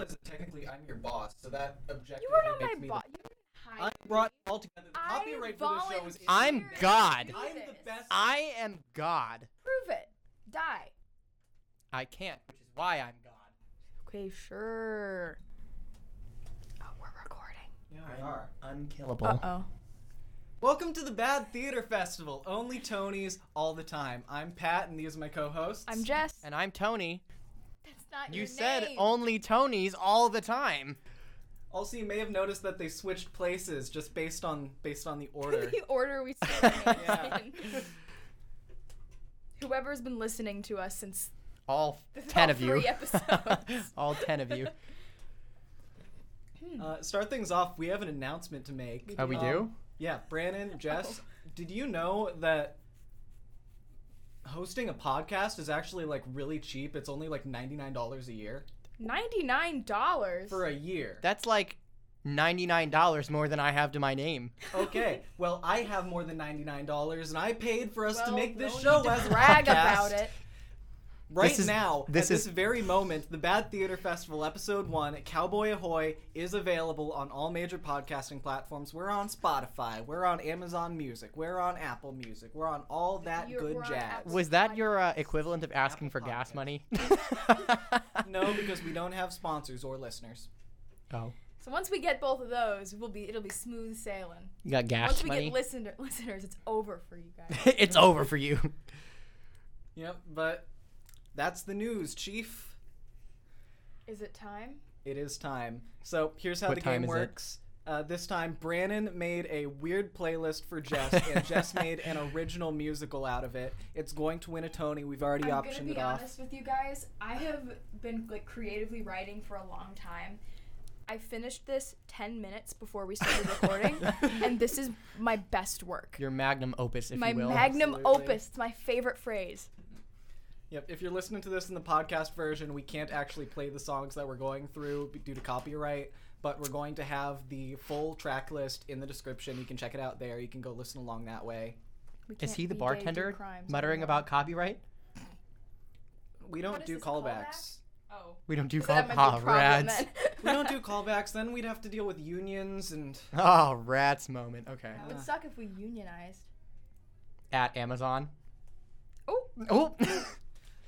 realize that technically I'm your boss, so that objectively You were not makes my me boss. You didn't I hire brought me. all together. The I copyright for the show is. volunteered I'm God. I'm the best. I am God. Prove it. Die. I can't, which is why I'm God. Okay, sure. Oh, we're recording. Yeah, we are. Unkillable. Uh oh. Welcome to the Bad Theater Festival. Only Tonys all the time. I'm Pat, and these are my co-hosts. I'm Jess. And I'm Tony. That's not You your said name. only Tonys all the time. Also, you may have noticed that they switched places just based on based on the order. the order we said Yeah. Whoever's been listening to us since All This ten all of you. episodes. all ten of you. Uh, start things off. We have an announcement to make. Oh, we Um, do? Yeah, Brannon, Jess, Oh. did you know that hosting a podcast is actually like really cheap? It's only like ninety nine dollars a year ninety-nine dollars. for a year. That's like ninety-nine dollars more than I have to my name. Okay, well, I have more than ninety nine dollars, and I paid for us to make this show need to as a brag podcast. about it. Right This is- now, this at this very moment, the Bad Theater Festival episode one, Cowboy Ahoy, is available on all major podcasting platforms. We're on Spotify, we're on Amazon Music, we're on Apple Music, we're on all that You're- good we're jazz. Was that your uh, equivalent of asking Apple for gas money? No, because we don't have sponsors or listeners. Oh, So once we get both of those, we'll be it'll be smooth sailing. you got gas Once we money. get listener listeners, it's over for you guys. it's over for you. Yep, but that's the news, Chief. Is it time? It is time. So here's how What the game works. Uh, this time, Brannon made a weird playlist for Jess, and Jess made an original musical out of it. It's going to win a Tony. We've already optioned. I'm gonna be it off. honest with you guys. I have been like creatively writing for a long time. I finished this 10 minutes before we started recording, and this is my best work. Your magnum opus, if my you will. magnum Absolutely. opus. It's my favorite phrase. Yep. If you're listening to this in the podcast version, we can't actually play the songs that we're going through due to copyright, but we're going to have the full track list in the description. You can check it out there. You can go listen along that way. Is he the be gay, do bartender muttering about copyright? We don't What is do this, a callbacks. Oh. We don't do So that might be ah, a problem rats. then. We don't do callbacks. Then we'd have to deal with unions and Oh, rats moment. Okay. It would suck if we unionized. At Amazon. Oh, Oh.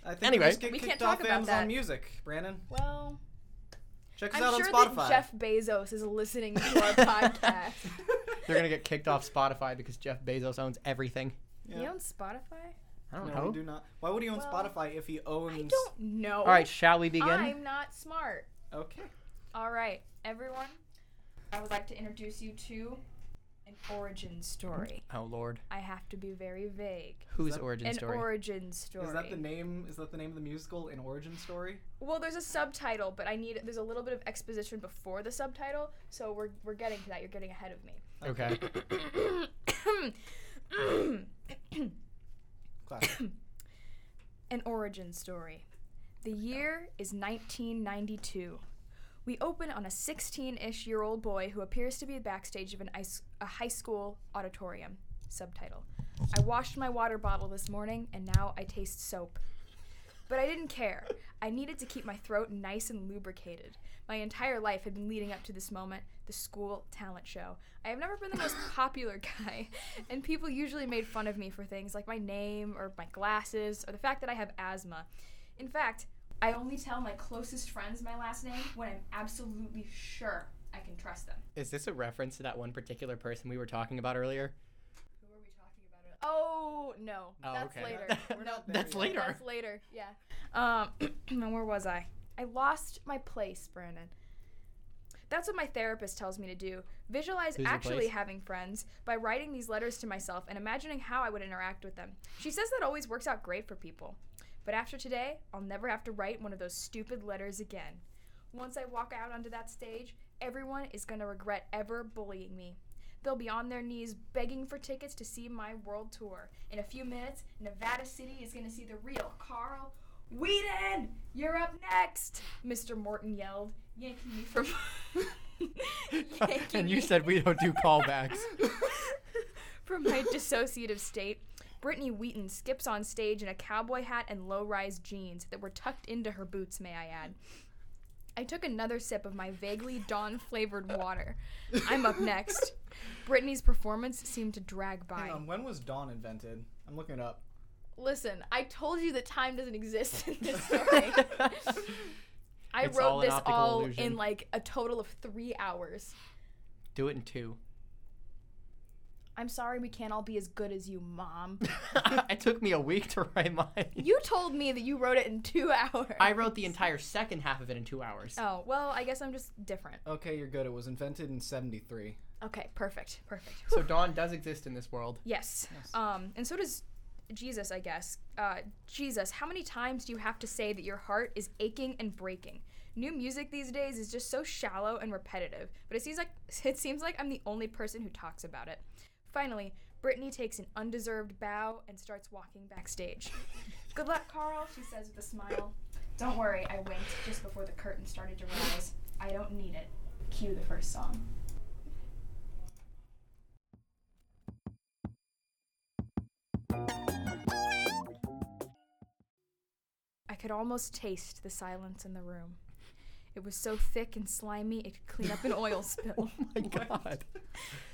I think Anyway. we just get We kicked can't talk off about Amazon that. Music. Brannon, well, check us I'm out sure on Spotify. that Jeff Bezos is listening to our podcast. They're gonna get kicked off Spotify because Jeff Bezos owns everything. Yeah. He owns Spotify? I don't no, know. we do not. Why would he own Well, Spotify if he owns? I don't know. All right, shall we begin? I'm not smart. Okay. All right, everyone. I would like to introduce you to an origin story. Oh Lord, I have to be very vague. whose that- origin An story? origin story. Is that the name? Is that the name of the musical? An origin story? Well, there's a subtitle, but I need there's a little bit of exposition before the subtitle, so we're we're getting to that. You're getting ahead of me. okay. Classic. An origin story. The year is 1992. We open on a 16 ish year old boy who appears to be backstage of an ice, a high school auditorium. Subtitle I washed my water bottle this morning and now I taste soap. But I didn't care. I needed to keep my throat nice and lubricated. My entire life had been leading up to this moment the school talent show. I have never been the most popular guy, and people usually made fun of me for things like my name or my glasses or the fact that I have asthma. In fact, I only tell my closest friends my last name when I'm absolutely sure I can trust them. Is this a reference to that one particular person we were talking about earlier? Who are we talking about? Oh no, Oh, that's okay. later. We're not there That's yet. later. That's later. Yeah. Um, and where was I? I lost my place, Brannon. That's what my therapist tells me to do. Visualize Lose your actually having friends by writing these letters to myself and imagining how I would interact with them. She says that always works out great for people. But after today, I'll never have to write one of those stupid letters again. Once I walk out onto that stage, everyone is going to regret ever bullying me. They'll be on their knees begging for tickets to see my world tour. In a few minutes, Nevada City is going to see the real Carl Wheezer. You're up next, Mr. Morton yelled, yanking me from. yanking and you me said we don't do callbacks. from my dissociative state. Brittany Wheaton skips on stage in a cowboy hat and low rise jeans that were tucked into her boots, may I add. I took another sip of my vaguely dawn flavored water. I'm up next. Brittany's performance seemed to drag by. Hang on, when was dawn invented? I'm looking it up. Listen, I told you that time doesn't exist in this story. I It's all wrote an this optical all illusion. in like a total of three hours. Do it in two. I'm sorry we can't all be as good as you, Mom. it took me a week to write mine. You told me that you wrote it in two hours. I wrote the entire second half of it in two hours. Oh, well, I guess I'm just different. Okay, you're good. It was invented in 73. Okay, perfect. Perfect. So Dawn does exist in this world. Yes. Yes. Um, and so does Jesus, I guess. Uh, Jesus, how many times do you have to say that your heart is aching and breaking? New music these days is just so shallow and repetitive, but it seems like it seems like I'm the only person who talks about it. Finally, Brittany takes an undeserved bow and starts walking backstage. Good luck, Carl, she says with a smile. Don't worry, I winked just before the curtain started to rise. I don't need it. Cue the first song. I could almost taste the silence in the room. It was so thick and slimy it could clean up an oil spill. Oh my god.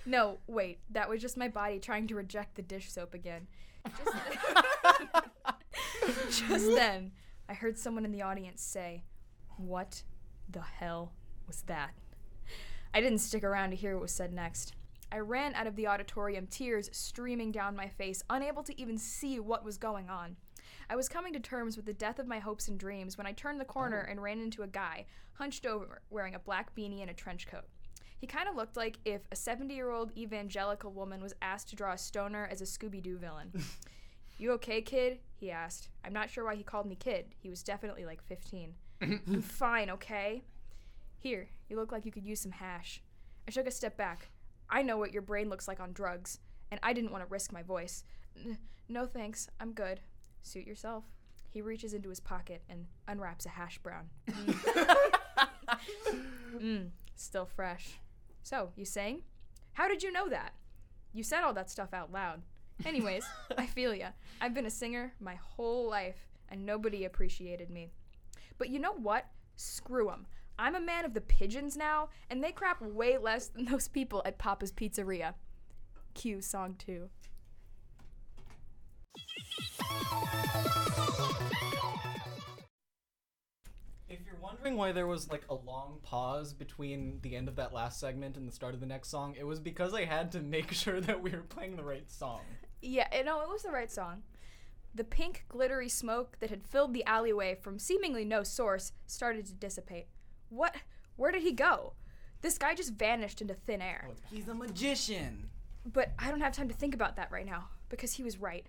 No, wait, that was just my body trying to reject the dish soap again. Just, just then, I heard someone in the audience say, What the hell was that? I didn't stick around to hear what was said next. I ran out of the auditorium, tears streaming down my face, unable to even see what was going on. I was coming to terms with the death of my hopes and dreams when I turned the corner oh. and ran into a guy, hunched over, wearing a black beanie and a trench coat. He kind of looked like if a 70 year old evangelical woman was asked to draw a stoner as a Scooby Doo villain. you okay, kid? He asked. I'm not sure why he called me kid. He was definitely like 15. I'm fine, okay? Here, you look like you could use some hash. I took a step back. I know what your brain looks like on drugs, and I didn't want to risk my voice. N- no thanks, I'm good. Suit yourself. He reaches into his pocket and unwraps a hash brown. Mmm, still fresh. So, you sang? How did you know that? You said all that stuff out loud. Anyways, I feel ya. I've been a singer my whole life, and nobody appreciated me. But you know what? Screw 'em. I'm a man of the pigeons now, and they crap way less than those people at Papa's Pizzeria. Cue song two. If you're wondering why there was like a long pause between the end of that last segment and the start of the next song, it was because I had to make sure that we were playing the right song. Yeah, eh, no, it was the right song. The pink, glittery smoke that had filled the alleyway from seemingly no source started to dissipate. What? Where did he go? This guy just vanished into thin air. He's a magician. But I don't have time to think about that right now because he was right.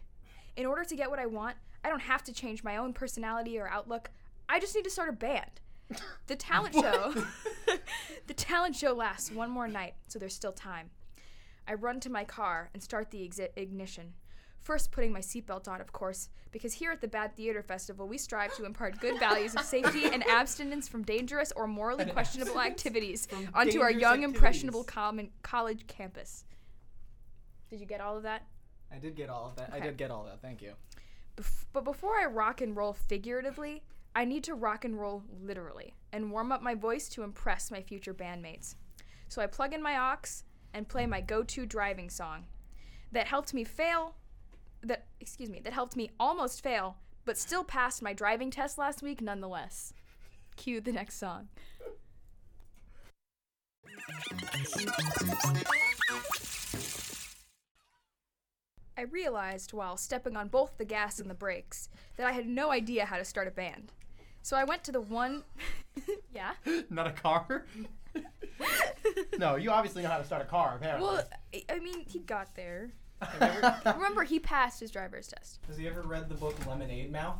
In order to get what I want, I don't have to change my own personality or outlook. I just need to start a band. The talent show. the talent show lasts one more night, so there's still time. I run to my car and start the exi- ignition. First, putting my seatbelt on, of course, because here at the Bad Theater Festival, we strive to impart good values of safety and abstinence from dangerous or morally And questionable activities onto our young, impressionable activities. common college campus. Did you get all of that? I did get all of that. I did get all of that. Thank you. Bef- but before I rock and roll figuratively, I need to rock and roll literally and warm up my voice to impress my future bandmates. So I plug in my aux and play my go-to driving song. That helped me fail that excuse me, that helped me almost fail, but still passed my driving test last week nonetheless. Cue the next song. I realized while stepping on both the gas and the brakes that I had no idea how to start a band. So I went to the one. yeah? Not a car? no, you obviously know how to start a car, apparently. Well, I- I mean, he got there. Ever, Remember, he passed his driver's test. has he ever read the book Lemonade Mouth?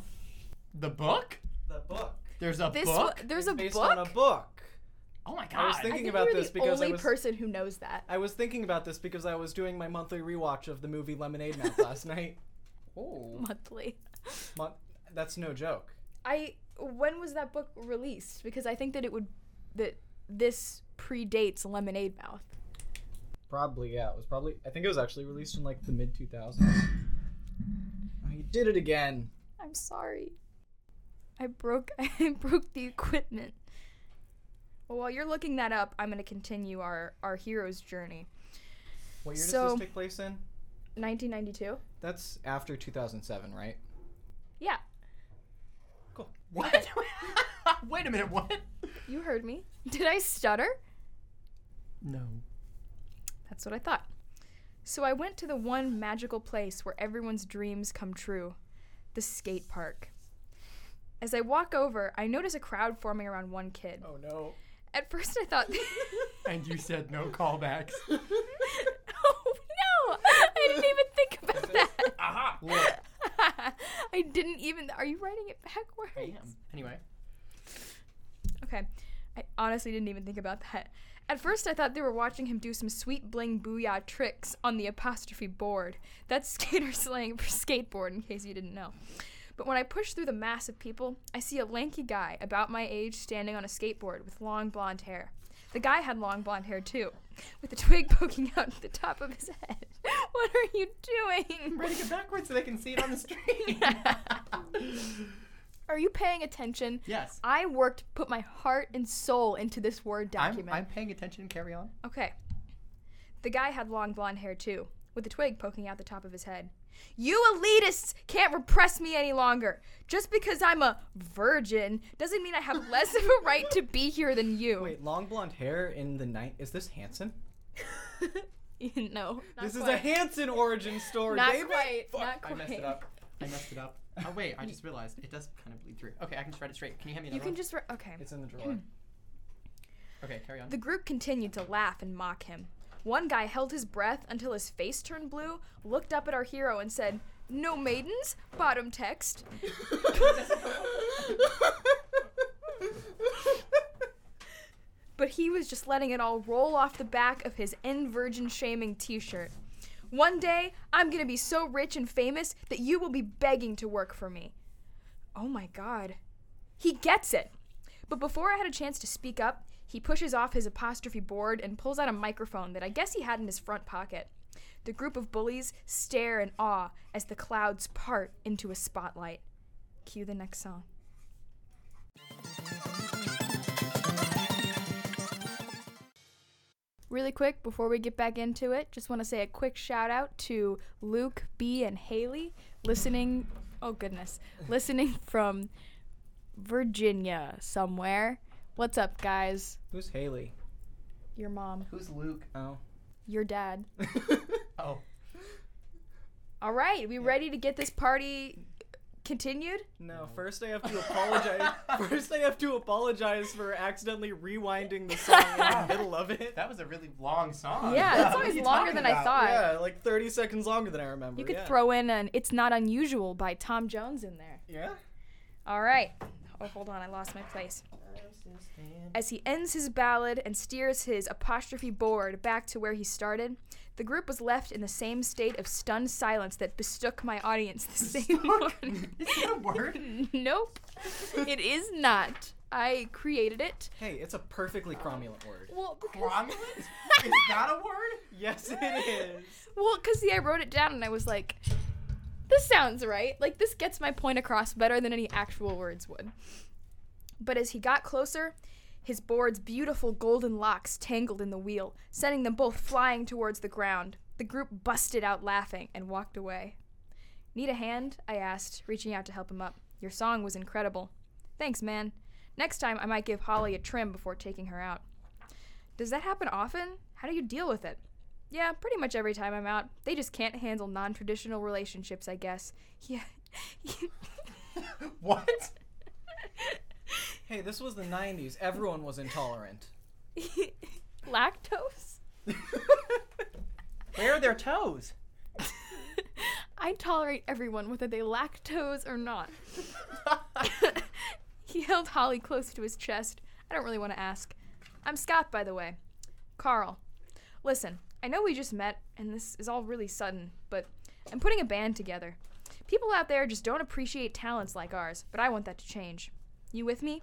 the book? The book. There's a This book? wa- there's a Based book. on a book. Oh my god. I was I thinking think about you're this the because I only was person who knows that. I was thinking about this because I was doing my monthly rewatch of the movie Lemonade Mouth last night. oh. Monthly. Mon- That's no joke. I when was that book released? Because I think that it would that this predates Lemonade Mouth. Probably, yeah. It was probably. I think it was actually released in like the mid 2000s. Oh, you did it again. I'm sorry. I broke I broke the equipment. Well, while you're looking that up, I'm going to continue our, our hero's journey. What year So- does this take place in? 1992? That's after 2007, right? Yeah, Cool. What? Wait a minute. What? you heard me. Did I stutter? No. That's what I thought. So I went to the one magical place where everyone's dreams come true the skate park. As I walk over, I notice a crowd forming around one kid. Oh no. At first, I thought, And you said no callbacks. oh no, I didn't even think about that. Aha. I didn't even. Are you writing it backwards? I am. Anyway. Okay. I honestly didn't even think about that. At first, I thought they were watching him do some sweet bling booyah tricks on the apostrophe board. That's skater slang for skateboard, in case you didn't know. But when I push through the mass of people, I see a lanky guy about my age standing on a skateboard with long blonde hair. The guy had long blonde hair too, with a twig poking out at the top of his head. What are you doing? I'm writing it backwards so they can see it on the screen. Are you paying attention? yes. I worked, put my heart and soul into this Word I'm, document. I'm paying attention. Carry on. Okay. The guy had long blonde hair too, with a twig poking out the top of his head. You elitists can't repress me any longer. Just because I'm a virgin doesn't mean I have less of a right to be here than you. Wait, long blonde hair in the night. Is this Hanson? no. not This is a quite. Hanson origin story, Not baby. quite. Fuck, Not I messed it up. I messed it up. Oh wait, I just realized it does kind of bleed through. Okay, I can just write it straight. Can you hand me You another can one? just. Re- okay. It's in the drawer. Hmm. Okay, carry on. The group continued to laugh and mock him. One guy held his breath until his face turned blue, looked up at our hero, and said, No maidens? Bottom text. but he was just letting it all roll off the back of his end virgin shaming t shirt. One day, I'm gonna be so rich and famous that you will be begging to work for me. Oh my god. He gets it. But before I had a chance to speak up, he pushes off his apostrophe board and pulls out a microphone that I guess he had in his front pocket. The group of bullies stare in awe as the clouds part into a spotlight. Cue the next song. Really quick, before we get back into it, just want to say a quick shout out to Luke, B, and Haley listening. Oh, goodness. Listening from Virginia somewhere. What's up, guys? Who's Haley? Your mom, Who's Luke? Oh. your dad. Oh. All right, we ready to get this party continued? No, first I have to apologize. first I have to apologize for accidentally rewinding the song in the middle of it. That was a really long song. Yeah, that What song are is you longer talking than I about? thought. Yeah, like 30 seconds longer than I remember. You could yeah. throw in an It's Not Unusual by Tom Jones in there. Yeah? All right. Oh, hold on, I lost my place. As he ends his ballad and steers his apostrophe board back to where he started, the group was left in the same state of stunned silence that bestook my audience the same morning. Is that a word? nope, it is not. I created it. Hey, it's a perfectly cromulent word. Well, Cromulent? Is that a word? Yes, it is. well, because see, I wrote it down and I was like, this sounds right. Like, this gets my point across better than any actual words would. But as he got closer, his board's beautiful golden locks tangled in the wheel, sending them both flying towards the ground. The group busted out laughing and walked away. Need a hand? I asked, reaching out to help him up. Your song was incredible. Thanks, man. Next time, I might give Holly a trim before taking her out. Does that happen often? How do you deal with it? Yeah, pretty much every time I'm out. They just can't handle non traditional relationships, I guess. Yeah. What? Hey, this was the 90s. Everyone was intolerant. Lactose? Where are their toes? I tolerate everyone, whether they lactose or not. he held Holly close to his chest. I don't really want to ask. I'm Scott, by the way. Carl. Listen, I know we just met, and this is all really sudden, but I'm putting a band together. People out there just don't appreciate talents like ours, but I want that to change. You with me?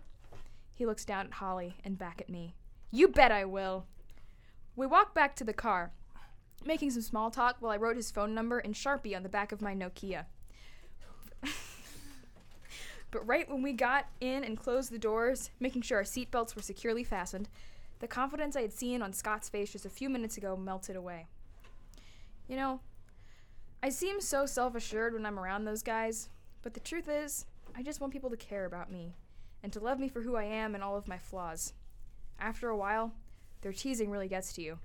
He looks down at Holly and back at me. You bet I will. We walk back to the car, making some small talk while I wrote his phone number in Sharpie on the back of my Nokia. But right when we got in and closed the doors, making sure our seatbelts were securely fastened, the confidence I had seen on Scott's face just a few minutes ago melted away. You know, I seem so self assured when I'm around those guys, but the truth is, I just want people to care about me and to love me for who I am and all of my flaws. After a while, their teasing really gets to you.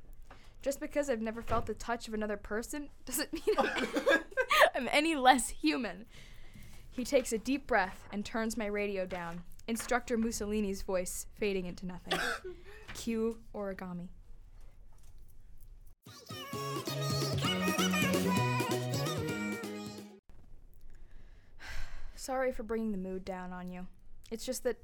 Just because I've never felt the touch of another person doesn't mean I'm any less human. He takes a deep breath and turns my radio down, Instructor Mooselini's voice fading into nothing. Cue origami. Sorry for bringing the mood down on you. It's just that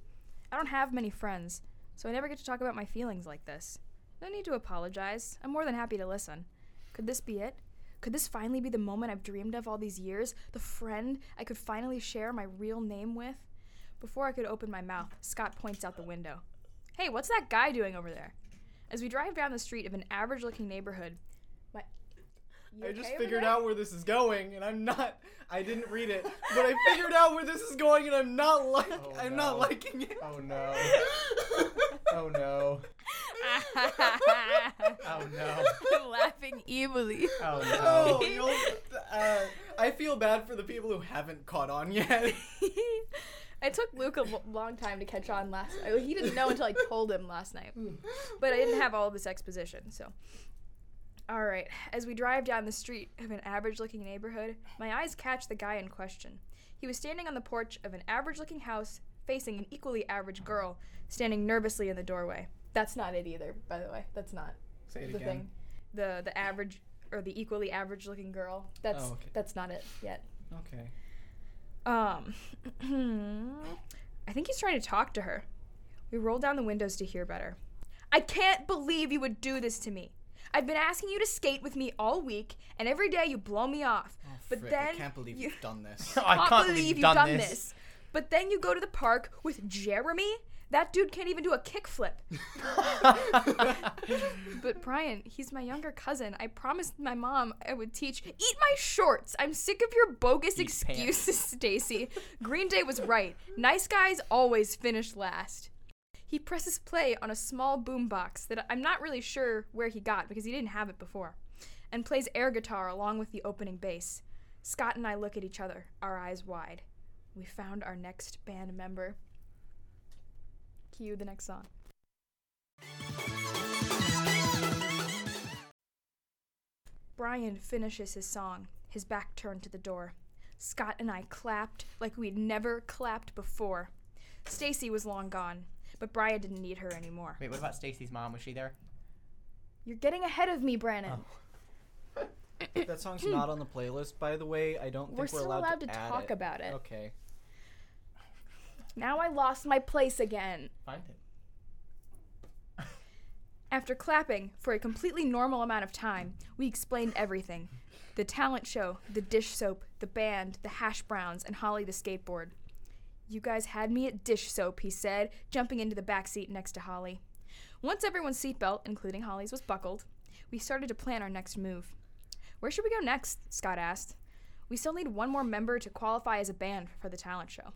I don't have many friends, so I never get to talk about my feelings like this. No need to apologize. I'm more than happy to listen. Could this be it? Could this finally be the moment I've dreamed of all these years? The friend I could finally share my real name with? Before I could open my mouth, Scott points out the window. Hey, what's that guy doing over there? As we drive down the street of an average looking neighborhood, my. You I okay just over figured out where this is going, and I'm not. I didn't read it, but I figured out where this is going, and I'm not like. Oh, I'm no. not liking it. Oh no. Oh no. Oh no. I'm laughing evilly. Oh Oh, no. you'll, uh, I feel bad for the people who haven't caught on yet. it took Luke a long time to catch on last night. He didn't know until I told him last night. But I didn't have all of this exposition, so. All right, as we drive down the street of an average looking neighborhood, my eyes catch the guy in question. He was standing on the porch of an average looking house facing an equally average girl standing nervously in the doorway. That's not it either, by the way. That's not Say it the again. thing. The the average or the equally average looking girl. That's Oh, okay. that's not it yet. Okay. Um, I think he's trying to talk to her. We roll down the windows to hear better. I can't believe you would do this to me. I've been asking you to skate with me all week, and every day you blow me off. Oh, but Frick, then I can't believe you you've done this. I can't believe you've done, this. But then you go to the park with Jeremy. That dude can't even do a kickflip. But Brian, he's my younger cousin. I promised my mom I would teach. Eat my shorts. I'm sick of your bogus Eat excuses, Stacy. Green Day was right. Nice guys always finish last. He presses play on a small boombox that I'm not really sure where he got because he didn't have it before, and plays air guitar along with the opening bass. Scott and I look at each other, our eyes wide. We found our next band member. Cue the next song. Brian finishes his song, his back turned to the door. Scott and I clapped like we'd never clapped before. Stacy was long gone, but Brian didn't need her anymore. Wait, what about Stacy's mom? Was she there? You're getting ahead of me, Brannon. Oh. that song's not on the playlist, by the way. I don't think We're we're, still allowed, allowed to add talk it. about it. Okay. Now I lost my place again. Find it. After clapping for a completely normal amount of time, we explained everything the talent show, the dish soap, the band, the hash browns, and Holly the skateboard. You guys had me at dish soap, he said, jumping into the back seat next to Holly. Once everyone's seatbelt, including Holly's, was buckled, we started to plan our next move. Where should we go next? Scott asked. We still need one more member to qualify as a band for the talent show.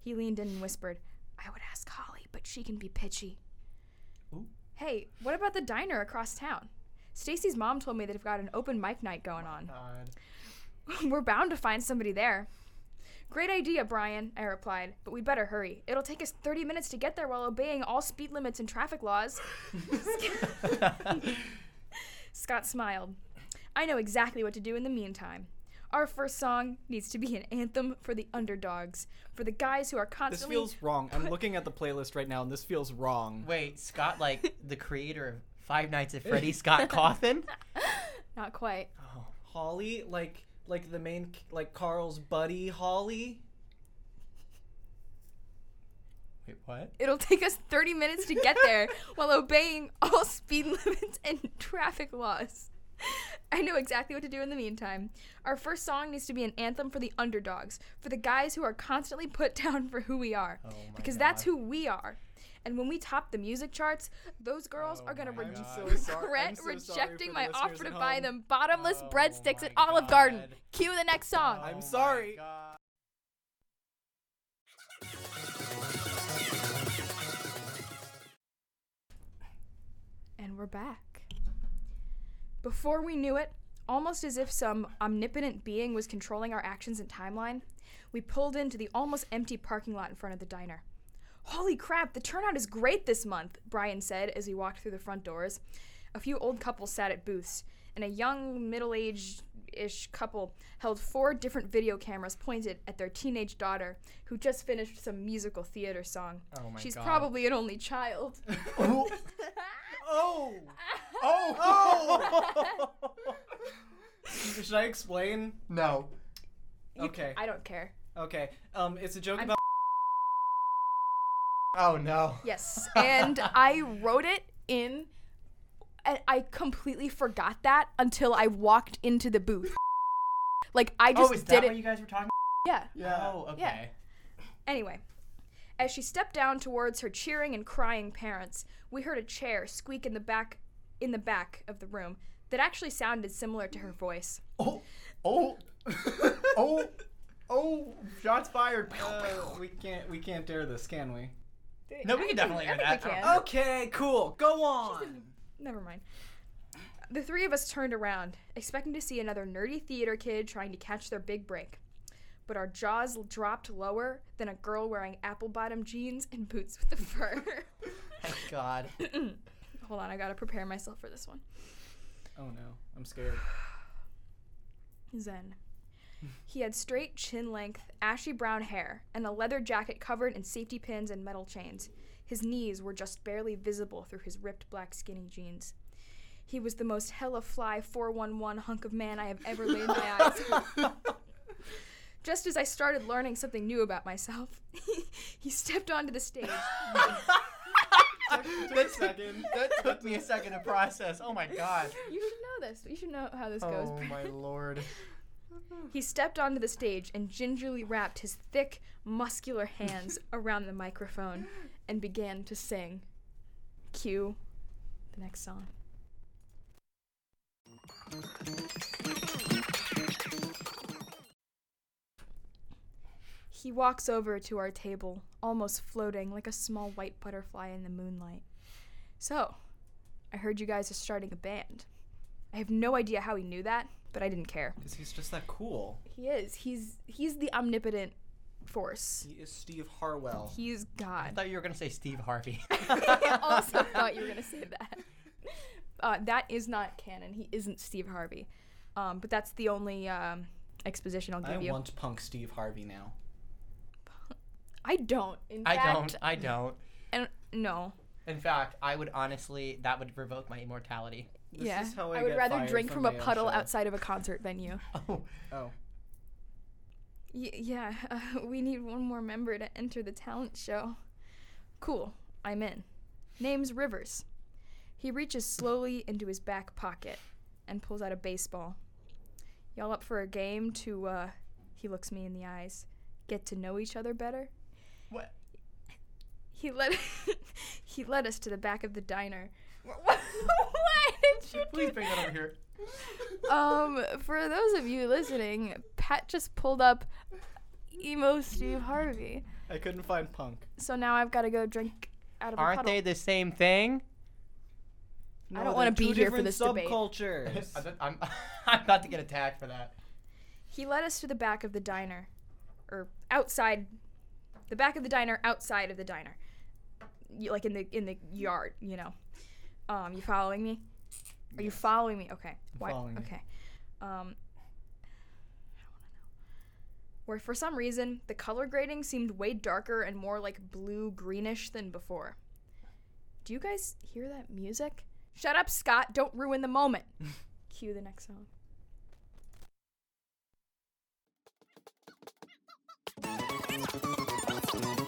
He leaned in and whispered, I would ask Holly, but she can be pitchy. Ooh. Hey, what about the diner across town? Stacy's mom told me they've got an open mic night going on. Oh God. We're bound to find somebody there. Great idea, Brian, I replied, but we'd better hurry. It'll take us 30 minutes to get there while obeying all speed limits and traffic laws. Scott smiled. I know exactly what to do in the meantime. Our first song needs to be an anthem for the underdogs, for the guys who are constantly. This feels wrong. I'm looking at the playlist right now, and this feels wrong. Wait, Scott, like the creator of Five Nights at Freddy's, Scott Cawthon? Not quite. Oh, Holly, like like the main, like Carl's buddy, Holly. wait, what? It'll take us 30 minutes to get there while obeying all speed limits and traffic laws. I know exactly what to do in the meantime. Our first song needs to be an anthem for the underdogs, for the guys who are constantly put down for who we are. Oh my because that's who we are. And when we top the music charts, those girls oh are going to re- so regret so rejecting my offer to buy them bottomless oh breadsticks at Olive God. Garden. Cue the next song. Oh I'm sorry. And we're back. Before we knew it, almost as if some omnipotent being was controlling our actions and timeline, we pulled into the almost empty parking lot in front of the diner. Holy crap, the turnout is great this month, Brian said as we walked through the front doors. A few old couples sat at booths, and a young, middle aged ish couple held four different video cameras pointed at their teenage daughter, who just finished some musical theater song. Oh my She's God. probably an only child. Oh. oh. Oh. Should I explain? no. You- Okay. I don't care. Okay. Um, it's a joke I'm- about. Oh no. Yes, and I wrote it in. And I completely forgot that until I walked into the booth. Like I just oh, is did that it. what you guys were talking? yeah. Yeah. Oh, okay. Yeah. Anyway, as she stepped down towards her cheering and crying parents, we heard a chair squeak in the back in the back of the room that actually sounded similar to her voice. Oh. Oh. oh. Oh. Shots fired. Uh, we can't. We can't dare this, can we? No, we can definitely I hear that. can. Okay. Cool. Go on. Never mind. The three of us turned around, expecting to see another nerdy theater kid trying to catch their big break. But our jaws dropped lower than a girl wearing apple bottom jeans and boots with the fur. Thank God. Hold on, I gotta prepare myself for this one. Oh no, I'm scared. Zen. He had straight chin length, ashy brown hair, and a leather jacket covered in safety pins and metal chains. His knees were just barely visible through his ripped black skinny jeans. He was the most hella fly 411 hunk of man I have ever laid my eyes on. Just as I started learning something new about myself, he stepped onto the stage. that, second. that took me a second to process. Oh my God. You should know this. You should know how this goes. Oh my lord. He stepped onto the stage and gingerly wrapped his thick, muscular hands around the microphone and began to sing. Cue the next song. He walks over to our table, almost floating like a small white butterfly in the moonlight. So, I heard you guys are starting a band. I have no idea how he knew that, but I didn't care. Because he's just that cool. He is. He's he's the omnipotent force. He is Steve Harwell. He's I God. I thought you were gonna say Steve Harvey. I also thought you were gonna say that. Uh, that is not canon. He isn't Steve Harvey. Um, but that's the only um, exposition I'll I give you. I want punk Steve Harvey now. I don't. In I fact, don't. I don't. And no. In fact, I would honestly that would revoke my immortality. This yeah. is how I would get rather fired drink from from, a puddle Show. outside of a concert venue. Oh. Oh. Y- yeah. Uh, we need one more member to enter the talent show. Cool. I'm in. Name's Rivers. He reaches slowly into his back pocket and pulls out a baseball. Y'all up for a game to, uh, he looks me in the eyes, get to know each other better? What? He led, he led us to the back of the diner. Why did you Please do bring that over here. um, for those of you listening, Pat just pulled up emo Steve Harvey. I couldn't find punk. So now I've got to go drink out of a Aren't puddle. they the same thing? I don't wanna they're be two here for different this debate. subcultures. I'm, I'm about to get attacked for that. He led us to the back of the diner, or outside, the back of the diner, outside of the diner, Y- like in the in the yard. You know. Um, you following me? Are you following me? Okay. Why? following you. okay. Um, I don't wanna know. Where for some reason the color grading seemed way darker and more like blue greenish than before. Do you guys hear that music? Shut up, Scott! Don't ruin the moment. Cue the next song.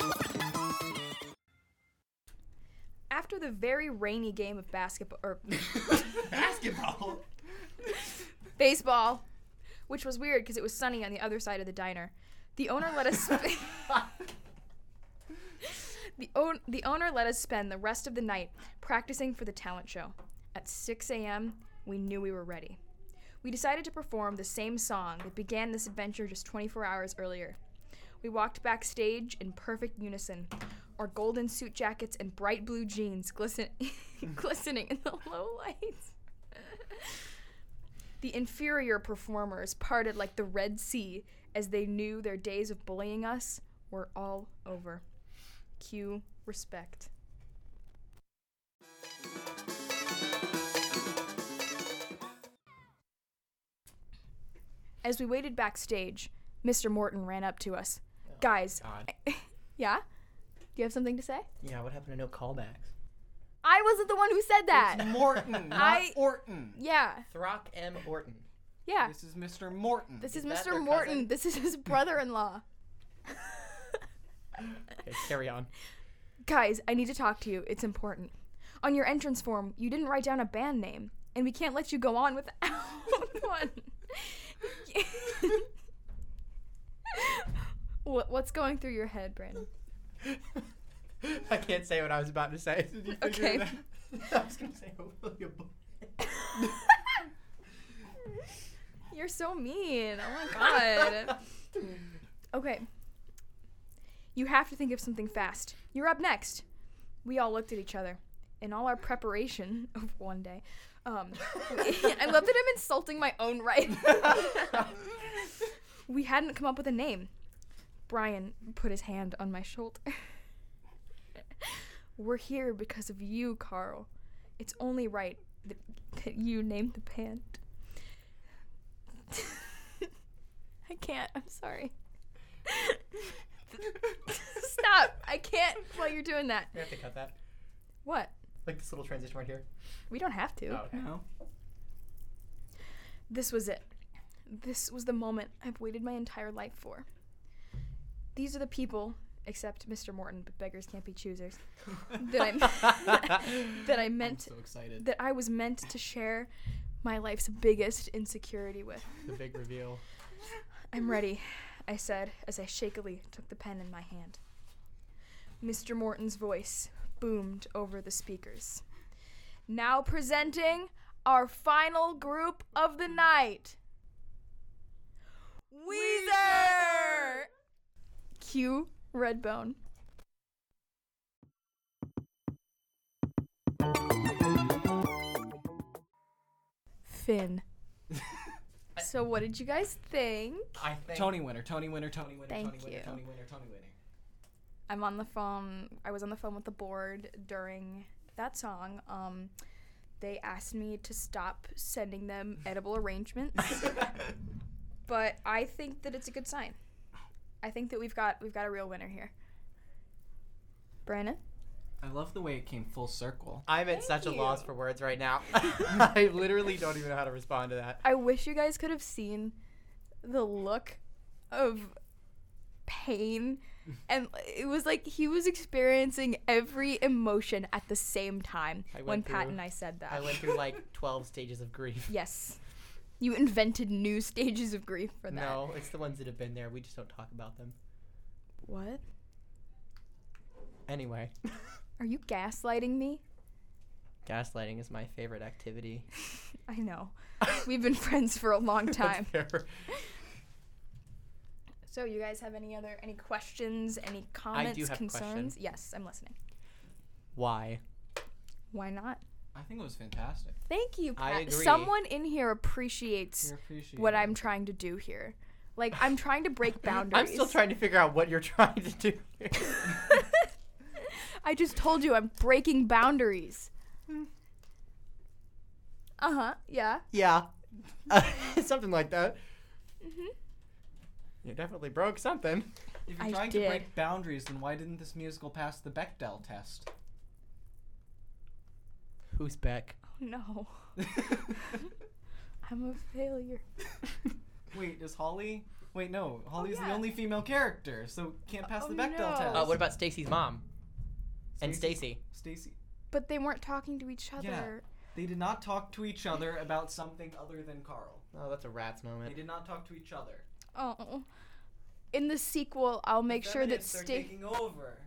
After the very rainy game of basketball or Basketball. baseball, which was weird because it was sunny on the other side of the diner, the owner let us. the, own, the owner let us spend the rest of the night practicing for the talent show. At 6 a.m., we knew we were ready. We decided to perform the same song that began this adventure just 24 hours earlier. We walked backstage in perfect unison, our golden suit jackets and bright blue jeans glisten- glistening in the low lights. the inferior performers parted like the Red Sea as they knew their days of bullying us were all over. Cue respect. As we waited backstage, Mr. Morton ran up to us. Guys, God. yeah? Do you have something to say? Yeah, what happened to no callbacks? I wasn't the one who said that. It's Morton, not I- Orton. yeah, Throck M. Orton. yeah. This is Mr. Morton. This is Is Mr. Morton. cousin? This is his brother-in-law. Okay, carry on. Guys, I need to talk to you. It's important. On your entrance form, you didn't write down a band name, and we can't let you go on without one. What, what's going through your head, Brannon? I can't say what I was about to say. Did you Okay. it out? I was gonna say hopefully a book. You're so mean. Oh my god. okay. You have to think of something fast. You're up next. We all looked at each other. In all our preparation of one day, um, I love that I'm insulting my own right. we hadn't come up with a name. Brian put his hand on my shoulder. We're here because of you, Carl. It's only right that, that you named the band. I can't. I'm sorry. Stop. I can't while you're doing that. We have to cut that. What? Like this little transition right here. We don't have to. Oh, okay. No. This was it. This was the moment I've waited my entire life for. These are the people, except Mr. Morton, but beggars can't be choosers, that I that I meant so excited. that I was meant to share my life's biggest insecurity with. The big reveal. I'm ready, I said as I shakily took the pen in my hand. Mr. Morton's voice boomed over the speakers. Now presenting our final group of the night Weezer! Cue Redbone. Finn. so, what did you guys think? I think. Tony winner, Tony winner, Tony winner, Thank Tony winner, you. Tony winner, Tony winner. I'm on the phone. I was on the phone with the board during that song. Um, they asked me to stop sending them edible arrangements, but I think that it's a good sign. I think that we've got we've got a real winner here. Brannon, I love the way it came full circle. I'm at Thank such a loss for words right now. I literally don't even know how to respond to that. I wish you guys could have seen the look of pain and it was like he was experiencing every emotion at the same time I when Pat through- and I said that. I went through like 12 stages of grief. Yes. You invented new stages of grief for that. No, it's the ones that have been there. We just don't talk about them. What? Anyway, Are you gaslighting me? gaslighting is my favorite activity. I know. We've been friends for a long time. So, you guys have any other any questions, any comments, have a question. concerns? Yes, I'm listening. Why? Why not? I think it was fantastic. Thank you, I agree. Someone in here appreciates what I'm trying to do here. Like I'm trying to break boundaries. I'm still trying to figure out what you're trying to do. here. I just told you I'm breaking boundaries. Hmm. Uh huh. Yeah. yeah, something like that. Mhm. You definitely broke something. If you're I trying did. to break boundaries, then why didn't this musical pass the Bechdel test? Who's Beck? Oh no. I'm a failure. Wait, is Holly? Wait, no. Holly's the Oh, yeah. only female character, so can't pass the Oh, Bechdel no. test. Uh, what about Stacy's mom? And Stacy- Stacy. Stacy? But they weren't talking to each other. Yeah. They did not talk to each other about something other than Carl. Oh, that's a rat's moment. They moment. did not talk to each other. Oh. In the sequel, I'll make sure that Feminists are Sta- taking over.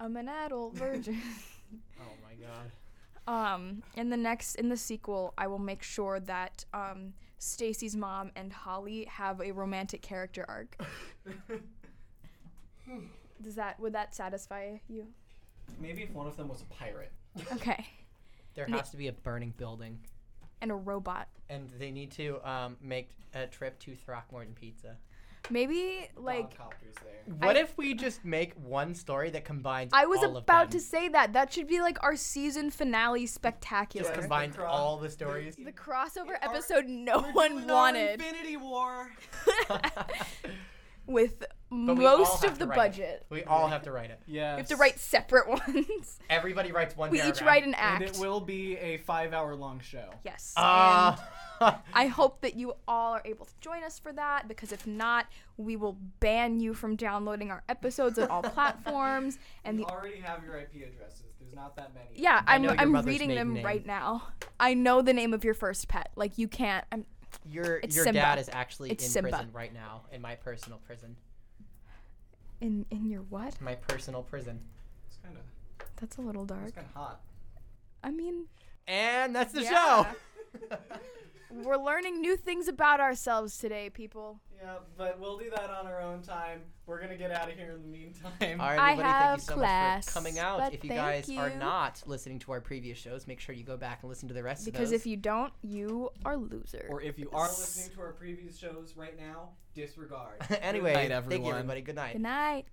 I'm an adult virgin. Oh my god. Um, in the next in the sequel, I will make sure that um Stacy's mom and Holly have a romantic character arc. Does that would that satisfy you? Maybe if one of them was a pirate. Okay. There has to be a burning building, And a robot. and they need to um, make a trip to Throckmorton Pizza. Maybe like there. What I- if we just make one story that combines? I was all of about to say that. That should be like our season finale spectacular. just combine The cro- all the stories. the crossover Our- episode no one wanted Infinity War. with we most of the write it. budget. we all have to write it. Yeah. We have to write separate ones. Everybody writes one. we each write an And act. it will be a five-hour-long show. yes. Ah. and I hope that you all are able to join us for that because if not, we will ban you from downloading our episodes on all platforms. And we the already have your IP addresses. There's not that many. yeah, I I'm I'm reading them name. right now. I know the name of your first pet. Like you can't. I'm your It's your Simba. dad is actually It's in Simba. prison right now in my personal prison. in in your what? My personal prison. It's kind of That's a little dark. it's kind of hot. I mean, And that's the Yeah. show. we're learning new things about ourselves today, people. Yeah, but we'll do that on our own time. We're gonna get out of here in the meantime. All right, I everybody, thank you so class, much for coming out. but If you thank guys are you. not listening to our previous shows, make sure you go back and listen to the rest Because of those. Because if you don't, you are loser. Or if you are listening to our previous shows right now, disregard. anyway, Good night, thank you everyone. everybody. Good night. Good night.